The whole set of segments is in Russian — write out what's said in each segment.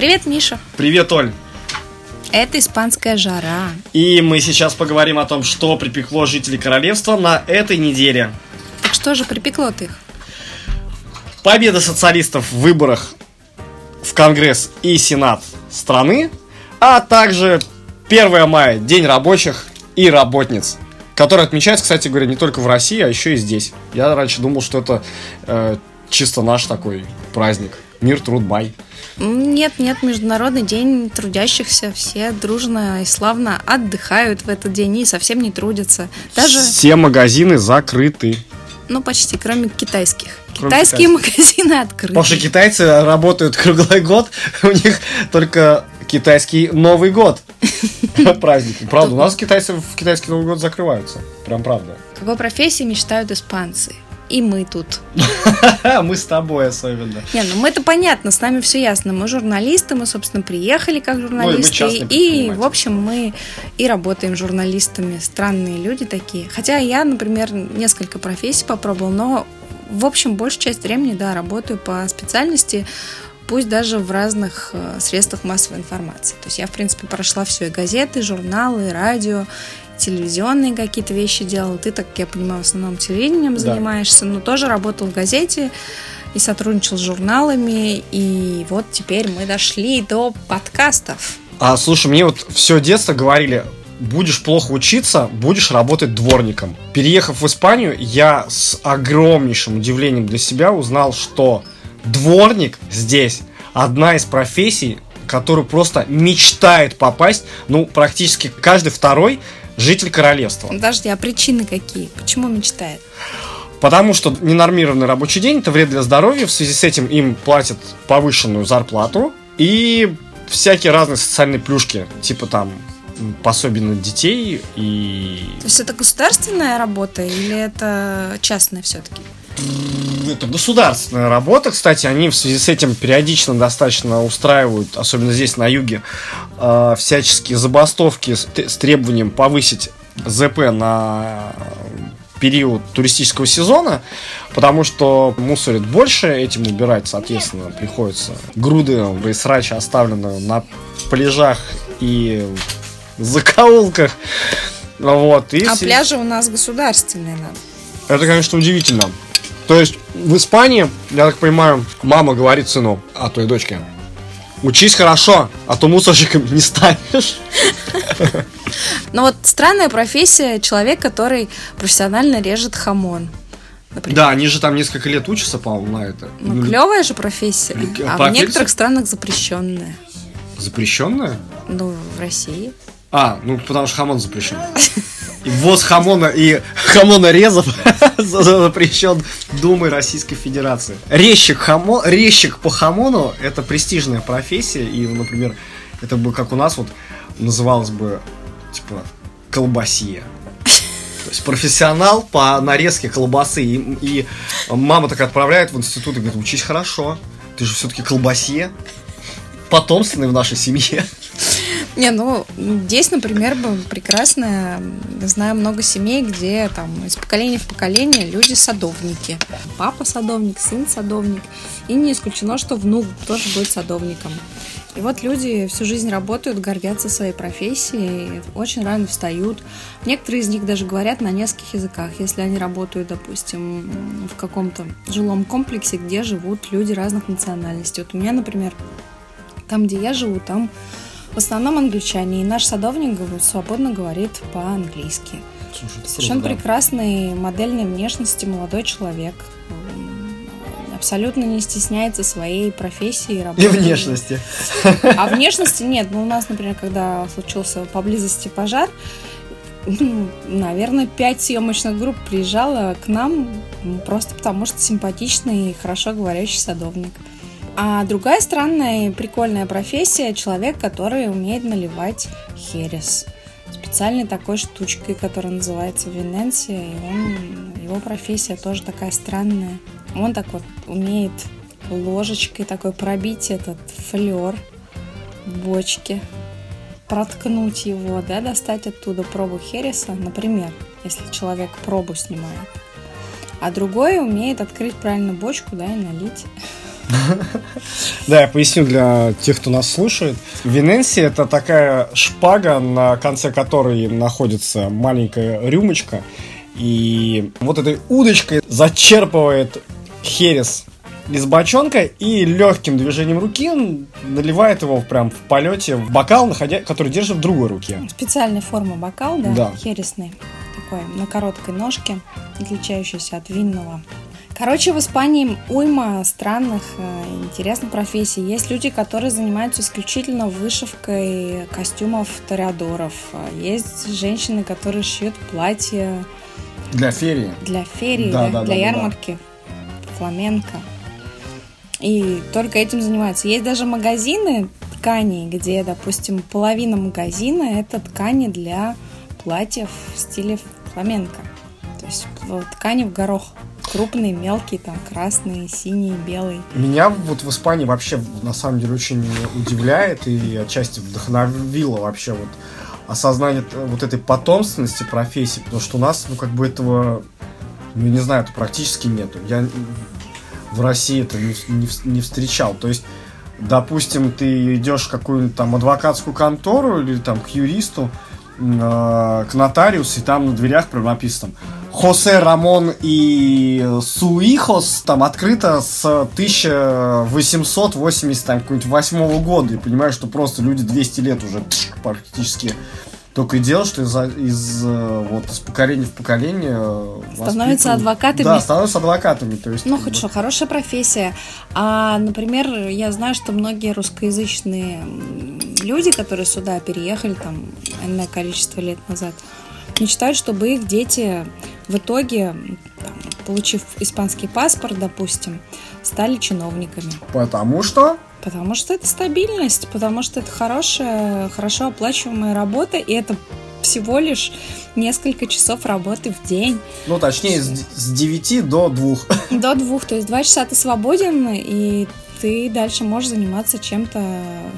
Привет, Миша. Привет, Оль. Это испанская жара. И мы сейчас поговорим о том, что припекло жителей королевства на этой неделе. Так что же припекло-то их? Победа социалистов в выборах в Конгресс и Сенат страны, а также 1 мая, День рабочих и работниц, который отмечается, кстати говоря, не только в России, а еще и здесь. Я раньше думал, что это э, чисто наш такой праздник. Мир, труд, май. Нет, нет, Международный день трудящихся. Все дружно и славно отдыхают в этот день и совсем не трудятся. Даже... Все магазины закрыты. Ну, почти, кроме китайских. Кроме Китайские китайских. магазины открыты. Потому что китайцы работают круглый год, у них только китайский Новый год праздник. Правда, у нас китайцы в китайский Новый год закрываются. Прям правда. Какой профессии мечтают испанцы? И мы тут. Мы с тобой особенно. Не, ну мы это понятно, с нами все ясно. Мы журналисты, мы, собственно, приехали как журналисты. Ну, и, и, в общем, мы и работаем журналистами. Странные люди такие. Хотя я, например, несколько профессий попробовал, но, в общем, большую часть времени, да, работаю по специальности пусть даже в разных э, средствах массовой информации. То есть я, в принципе, прошла все и газеты, и журналы, и радио, телевизионные какие-то вещи делал. Ты, так я понимаю, в основном телевидением да. занимаешься, но тоже работал в газете и сотрудничал с журналами. И вот теперь мы дошли до подкастов. А слушай, мне вот все детство говорили, будешь плохо учиться, будешь работать дворником. Переехав в Испанию, я с огромнейшим удивлением для себя узнал, что дворник здесь одна из профессий, которую просто мечтает попасть, ну, практически каждый второй житель королевства. Подожди, а причины какие? Почему мечтает? Потому что ненормированный рабочий день это вред для здоровья. В связи с этим им платят повышенную зарплату и всякие разные социальные плюшки, типа там пособие на детей и... То есть это государственная работа или это частная все-таки? Это государственная работа. Кстати, они в связи с этим периодично достаточно устраивают, особенно здесь на юге, э, всяческие забастовки с, с требованием повысить ЗП на период туристического сезона, потому что мусорит больше, этим убирать, соответственно, приходится. Груды и срача оставлены на пляжах и закоулках. Вот, и а пляжи у нас государственные надо. Это, конечно, удивительно. То есть в Испании, я так понимаю, мама говорит сыну, а той дочке, учись хорошо, а то мусорщиком не станешь. Ну вот странная профессия человек, который профессионально режет хамон. Например. Да, они же там несколько лет учатся, по-моему, на это. Ну, клевая же профессия. А в некоторых странах запрещенная. Запрещенная? Ну, в России. А, ну потому что хамон запрещен. ввоз хамона и хамонорезов запрещен Думой Российской Федерации. Резчик, хамо... Резчик по хамону – это престижная профессия, и, например, это бы, как у нас, вот называлось бы, типа, колбасия. То есть профессионал по нарезке колбасы. И, и мама так отправляет в институт и говорит, учись хорошо. Ты же все-таки колбасье. Потомственный в нашей семье. Не, ну, здесь, например, прекрасно, знаю много семей, где там из поколения в поколение люди садовники. Папа садовник, сын садовник. И не исключено, что внук тоже будет садовником. И вот люди всю жизнь работают, гордятся своей профессией, очень рано встают. Некоторые из них даже говорят на нескольких языках, если они работают, допустим, в каком-то жилом комплексе, где живут люди разных национальностей. Вот у меня, например, там, где я живу, там в основном англичане, и наш садовник свободно говорит по-английски. Совершенно круто, прекрасной модельной внешности молодой человек. Абсолютно не стесняется своей профессии и работы. И внешности. А внешности нет. Ну, у нас, например, когда случился поблизости пожар, ну, наверное, пять съемочных групп приезжало к нам просто потому, что симпатичный и хорошо говорящий садовник. А другая странная и прикольная профессия – человек, который умеет наливать херес. Специальной такой штучкой, которая называется вененсия, и он, его профессия тоже такая странная. Он так вот умеет ложечкой такой пробить этот флер в бочке, проткнуть его, да, достать оттуда пробу хереса, например, если человек пробу снимает. А другой умеет открыть правильно бочку, да, и налить Да, я поясню для тех, кто нас слушает. Вененси это такая шпага, на конце которой находится маленькая рюмочка. И вот этой удочкой зачерпывает херес из бочонка и легким движением руки наливает его прям в полете в бокал, находя, который держит в другой руке. Специальная форма бокал, да, Да. хересный, такой на короткой ножке, отличающийся от винного. Короче, в Испании уйма странных, э, интересных профессий. Есть люди, которые занимаются исключительно вышивкой костюмов тоreadоров. Есть женщины, которые шьют платья Для ферии. для ферии, Да, да, да, да, для да, да. ярмарки, фламенко. И только этим занимаются. Есть даже магазины тканей, где, допустим, половина магазина это ткани для платьев в стиле фламенко. То есть ткани в горох. Крупные, мелкие, там красные, синие, белые. Меня вот в Испании вообще на самом деле очень удивляет и отчасти вдохновило вообще вот осознание вот этой потомственности профессии, потому что у нас, ну, как бы этого, ну, не знаю, это практически нету. Я в России это не, не не встречал. То есть, допустим, ты идешь в какую-нибудь там адвокатскую контору или там к юристу, э, к нотариусу, и там на дверях прям написано Хосе Рамон и Суихос там открыто с 1880 там, какого-нибудь восьмого года. И понимаешь, что просто люди 200 лет уже практически только и делают, что из, из, э, вот, из поколения в поколение э, Становятся адвокатами. Да, становятся адвокатами. То есть, Ну, хоть бы- хорошая профессия. А, например, я знаю, что многие русскоязычные люди, которые сюда переехали там энное количество лет назад, мечтают, чтобы их дети в итоге, там, получив испанский паспорт, допустим, стали чиновниками. Потому что Потому что это стабильность, потому что это хорошая, хорошо оплачиваемая работа, и это всего лишь несколько часов работы в день. Ну, точнее, с, с 9 до 2. До двух, то есть два часа ты свободен, и ты дальше можешь заниматься чем-то,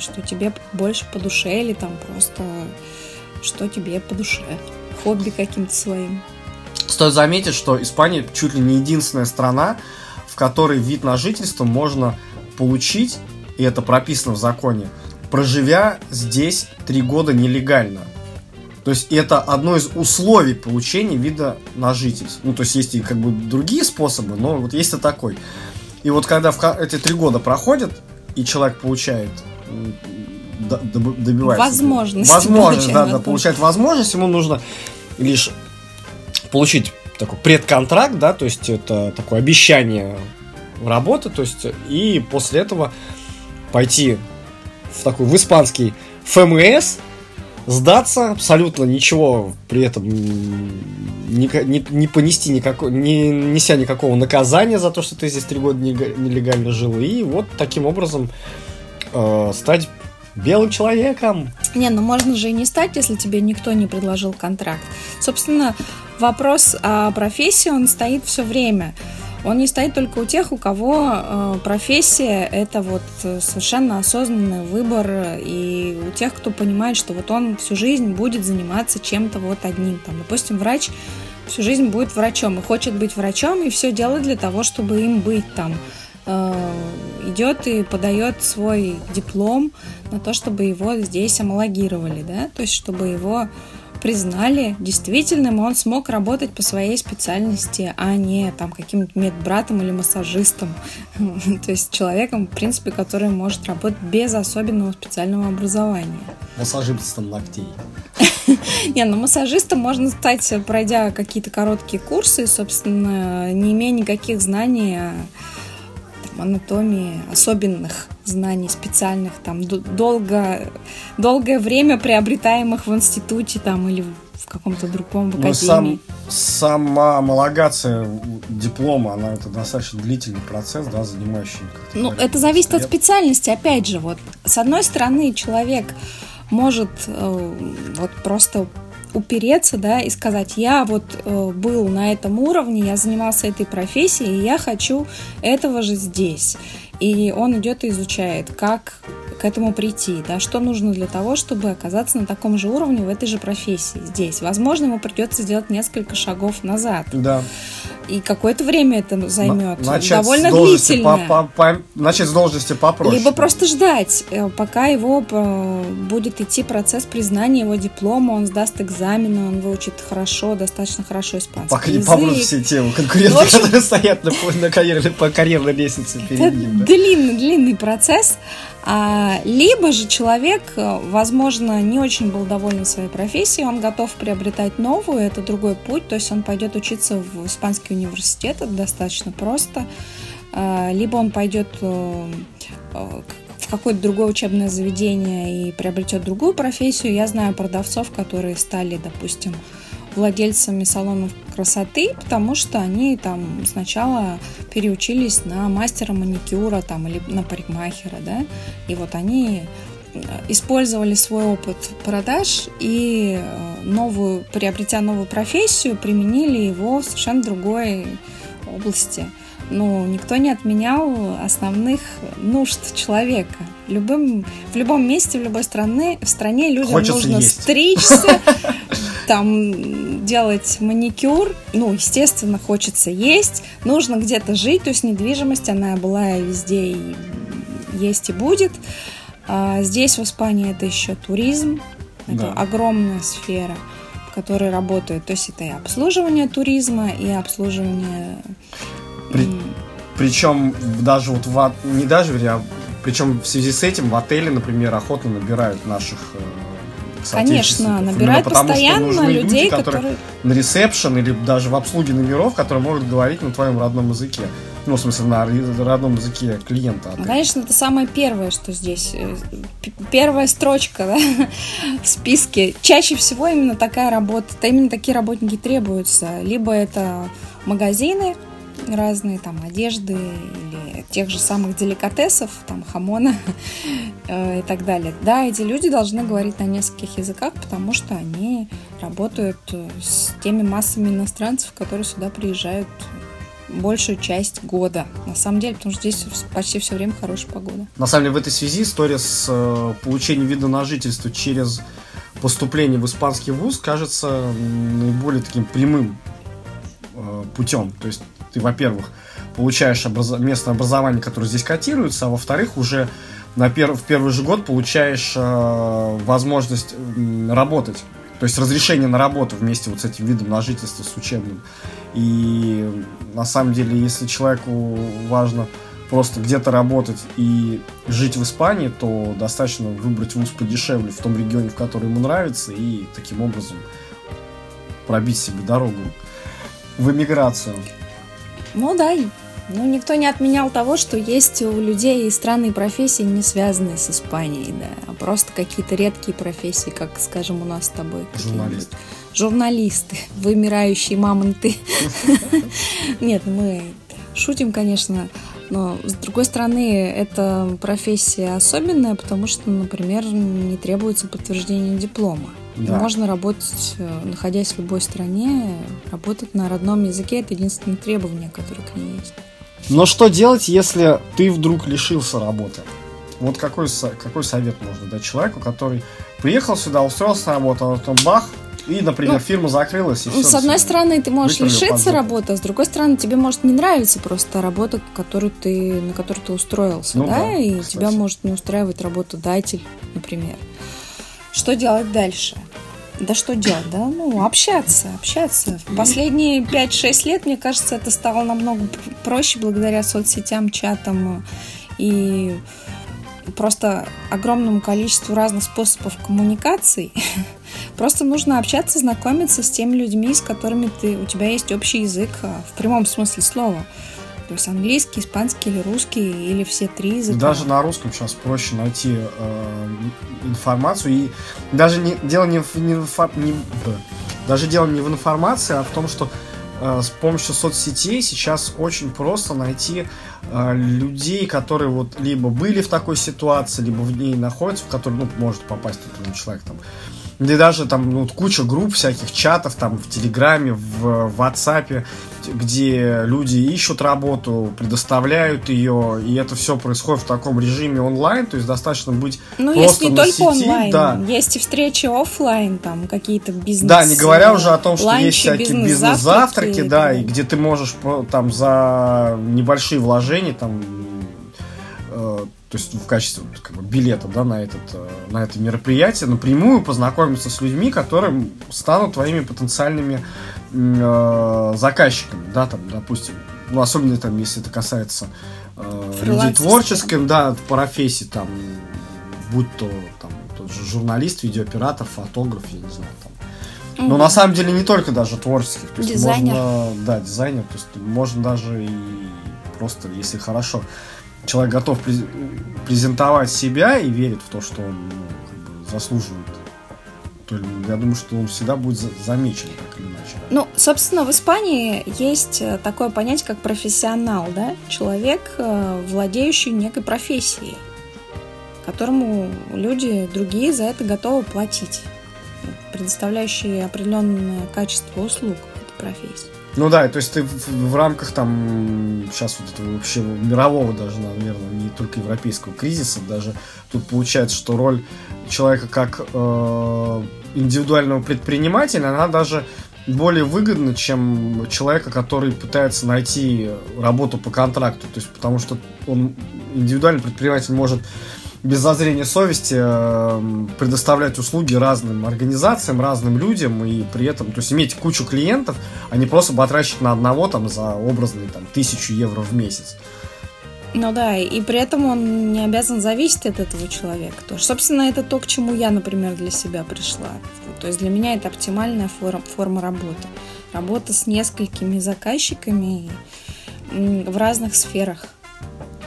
что тебе больше по душе, или там просто что тебе по душе. Хобби каким-то своим. Стоит заметить, что Испания чуть ли не единственная страна, в которой вид на жительство можно получить, и это прописано в законе, проживя здесь три года нелегально. То есть это одно из условий получения вида на жительство. Ну, то есть есть и как бы другие способы, но вот есть и такой. И вот когда в эти три года проходят, и человек получает добивается. Возможность Возможность, да, да, получает возможность, ему нужно лишь получить такой предконтракт, да, то есть это такое обещание работы, то есть и после этого пойти в такой в испанский ФМС, сдаться, абсолютно ничего при этом не, не, не понести никакого, не неся никакого наказания за то, что ты здесь три года нелегально жил, и вот таким образом э, стать белым человеком. Не, ну можно же и не стать, если тебе никто не предложил контракт. Собственно, вопрос о профессии, он стоит все время. Он не стоит только у тех, у кого э, профессия это вот э, совершенно осознанный выбор, и у тех, кто понимает, что вот он всю жизнь будет заниматься чем-то вот одним. Там, допустим, врач всю жизнь будет врачом и хочет быть врачом, и все делает для того, чтобы им быть там. Э, идет и подает свой диплом на то, чтобы его здесь амалогировали, да, то есть чтобы его признали действительным, он смог работать по своей специальности, а не там каким-то медбратом или массажистом. То есть человеком, в принципе, который может работать без особенного специального образования. Массажистом ногтей. Не, ну массажистом можно стать, пройдя какие-то короткие курсы, собственно, не имея никаких знаний там, анатомии, особенных знаний специальных, там, долго, долгое время приобретаемых в институте там или в каком-то другом в Ну, академии. сам, сама homологация диплома, она это достаточно длительный процесс, да, занимающий. Ну, говоришь, это зависит от специальности, опять же, вот. С одной стороны, человек может э, вот просто упереться, да, и сказать, я вот э, был на этом уровне, я занимался этой профессией, и я хочу этого же здесь. И он идет и изучает, как к этому прийти, да, что нужно для того, чтобы оказаться на таком же уровне в этой же профессии здесь. Возможно, ему придется сделать несколько шагов назад. Да. И какое-то время это займет. Начать Довольно с длительное. по- по- по- начать с должности попроще. Либо просто ждать, э, пока его э, будет идти процесс признания его диплома, он сдаст экзамены, он выучит хорошо, достаточно хорошо испанский Пока не язык. помрут все те конкуренты, В общем- которые стоят на, на карьерной, по карьерной лестнице Это перед ним. да. Длинный, длинный процесс. А, либо же человек, э, возможно, не очень был доволен своей профессией, он готов приобретать новую, это другой путь, то есть он пойдет учиться в испанский университет, это достаточно просто. А, Либо он пойдет э, э, в какое-то другое учебное заведение и приобретет другую профессию. Я знаю продавцов, которые стали, допустим, владельцами салонов красоты, потому что они там сначала переучились на мастера маникюра там, или на парикмахера, да, и вот они э, использовали свой опыт продаж и э, новую, приобретя новую профессию, применили его в совершенно другой области. Ну, никто не отменял основных нужд человека. Любым, в любом месте, в любой стране, в стране людям Хочется нужно есть. стричься, там делать маникюр. Ну, естественно, хочется есть. Нужно где-то жить, то есть недвижимость, она была везде и есть и будет. А здесь, в Испании, это еще туризм. Это Да. огромная сфера, в которой работают. То есть это и обслуживание туризма, и обслуживание... При- Причем даже вот в, не даже, а причем в связи с этим в отеле, например, охотно набирают наших э, Конечно, Именно потому, что постоянно нужны люди, людей, которые которые... на ресепшн или даже в обслуге номеров, которые могут говорить на твоем родном языке. Ну, в смысле, на родном языке клиента. отеля. Конечно, это самое первое, что здесь. э, Первая строчка да, в списке. Чаще всего именно такая работа, именно такие работники требуются. Либо это магазины разные, там, одежды или тех же самых деликатесов, там, хамона э, и так далее. Да, эти люди должны говорить на нескольких языках, потому что они работают э, с теми массами иностранцев, которые сюда приезжают большую часть года. На самом деле, потому что здесь почти все время хорошая погода. На самом деле, в этой связи история с э, получением вида на жительство через поступление в испанский вуз кажется наиболее таким прямым путем. То есть ты, во-первых, получаешь образо- местное образование, которое здесь котируется, а во-вторых, уже на пер- в первый же год получаешь э, возможность м, работать. То есть разрешение на работу вместе вот с этим видом на жительство, с учебным. И на самом деле, если человеку важно просто где-то работать и жить в Испании, то достаточно выбрать вуз подешевле в том регионе, в который ему нравится, и таким образом пробить себе дорогу в эмиграцию. Ну да, и- ну никто не отменял того, что есть у людей странные профессии, не связанные с Испанией, да, а просто какие-то редкие профессии, как, скажем, у нас с тобой. какие-нибудь. Журналист. Журналисты, вымирающие мамонты. Нет, мы шутим, конечно, но с другой стороны, эта профессия особенная, потому что, например, не требуется подтверждение диплома. Да. Можно работать, э, находясь в любой стране, работать на родном языке. Это единственное требование, которое к ней есть. Но что делать, если ты вдруг лишился работы? Вот какой, какой совет можно дать человеку, который приехал сюда, устроился на работу, а потом бах, и, например, Ну, фирма закрылась, и Ну, все. С одной стороны, ты можешь лишиться работы, а с другой стороны, тебе может не нравиться просто работа, которую ты, на которую ты устроился, Ну да, да, и кстати. тебя может не устраивать работодатель, например. Что делать дальше? Да что делать, да? Ну, общаться, общаться. Последние 5-6 лет, мне кажется, это стало намного проще благодаря соцсетям, чатам и просто огромному количеству разных способов коммуникаций. Просто нужно общаться, знакомиться с теми людьми, с которыми ты, у тебя есть общий язык а, в прямом смысле слова. То есть английский, испанский или русский, или все три языка. Даже на русском сейчас проще найти э, информацию. И даже не, дело не в, не в не- даже дело не в информации, а в том, что э, с помощью соцсетей сейчас очень просто найти э, людей, которые вот либо были в такой ситуации, либо в ней находятся, в которой ну, может попасть этот человек там где даже там ну, куча групп всяких чатов там в Телеграме, в, в WhatsApp, где люди ищут работу, предоставляют ее, и это все происходит в таком режиме онлайн, то есть достаточно быть ну, просто есть не на только сети, онлайн, да. есть и встречи офлайн, там какие-то бизнес. Да, не говоря уже о том, что ланчи, есть всякие бизнес-завтраки, бизнес-завтраки, да, и где ты можешь про- там за небольшие вложения там э, то есть в качестве как бы, билета да, на, этот, э, на это мероприятие напрямую познакомиться с людьми, которые станут твоими потенциальными э, заказчиками, да, там, допустим, ну, особенно там, если это касается э, людей творческих, да, профессий, там, будь то там тот же журналист, видеооператор, фотограф, я не знаю, там. Но на самом деле не только даже творческих, то есть Дизайнер. можно, да, дизайнер, то есть можно даже и просто, если хорошо человек готов през- презентовать себя и верит в то, что он ну, как бы заслуживает, то я думаю, что он всегда будет за- замечен так или иначе. Ну, собственно, в Испании есть э, такое понятие, как профессионал, да? Человек, э, владеющий некой профессией, которому люди другие за это готовы платить, предоставляющие определенное качество услуг этой профессии. Ну да, то есть ты в, рамках там сейчас вот этого вообще мирового даже, наверное, не только европейского кризиса, даже тут получается, что роль человека как э, индивидуального предпринимателя, она даже более выгодна, чем человека, который пытается найти работу по контракту. То есть потому что он индивидуальный предприниматель может без зазрения совести э, предоставлять услуги разным организациям, разным людям и при этом, то есть иметь кучу клиентов, а не просто батрачить на одного там за образные там тысячу евро в месяц. Ну да, и при этом он не обязан зависеть от этого человека тоже. Собственно, это то, к чему я, например, для себя пришла. То есть для меня это оптимальная форма, форма работы. Работа с несколькими заказчиками в разных сферах.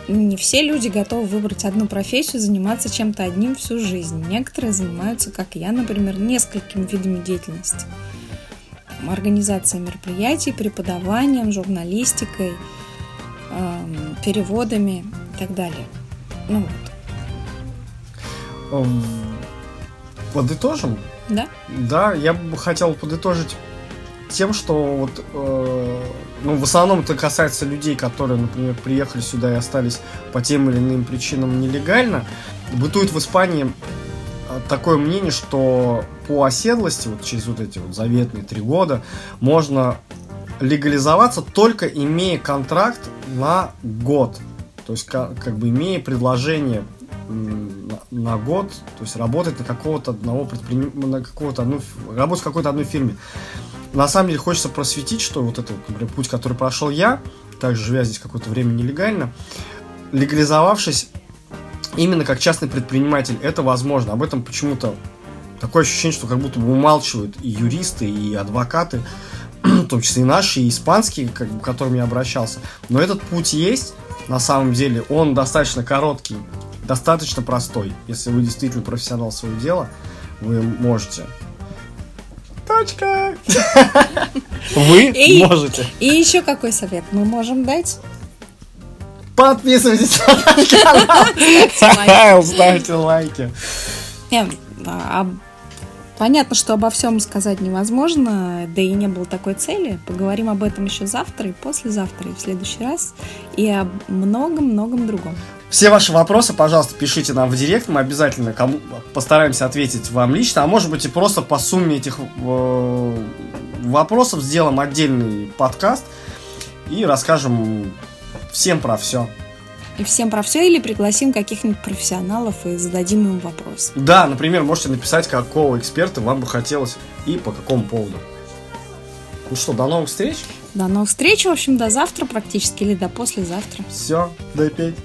Не все люди готовы выбрать одну профессию, заниматься чем-то одним всю жизнь. Некоторые занимаются, как я, например, несколькими видами деятельности. Организацией мероприятий, преподаванием, журналистикой, эм, переводами и так далее. Ну вот, Эм, Подытожим? да? Да, я бы хотел подытожить тем, что вот, э, ну, в основном это касается людей, которые, например, приехали сюда и остались по тем или иным причинам нелегально. Бытует в Испании э, такое мнение, что по оседлости, вот через вот эти вот заветные три года, можно легализоваться только имея контракт на год. То есть, ка- как бы имея предложение на, на год, то есть работать на какого-то одного предпринимателя, на какого-то одну, работать в какой-то одной фирме. На самом деле хочется просветить, что вот этот, например, путь, который прошел я, также живя здесь какое-то время нелегально, легализовавшись именно как частный предприниматель, это возможно. Об этом почему-то такое ощущение, что как будто бы умалчивают и юристы, и адвокаты, в том числе и наши, и испанские, к которым я обращался. Но этот путь есть, на самом деле, он достаточно короткий, достаточно простой. Если вы действительно профессионал своего дела, вы можете. Точка! Вы И- можете. И еще какой совет мы можем дать? Подписывайтесь на наш канал, ставьте лайки. А- а понятно, что обо всем сказать невозможно, да и не было такой цели. Поговорим об этом еще завтра и послезавтра, и в следующий раз, и о многом-многом другом. Все ваши вопросы, пожалуйста, пишите нам в директ. Мы обязательно кому постараемся ответить вам лично. А может быть и просто по сумме этих э, вопросов сделаем отдельный подкаст и расскажем всем про все. И всем про все или пригласим каких-нибудь профессионалов и зададим им вопрос. Да, например, можете написать, какого эксперта вам бы хотелось и по какому поводу. Ну что, до новых встреч. До новых встреч, в общем, до завтра практически или до послезавтра. Все, до петь.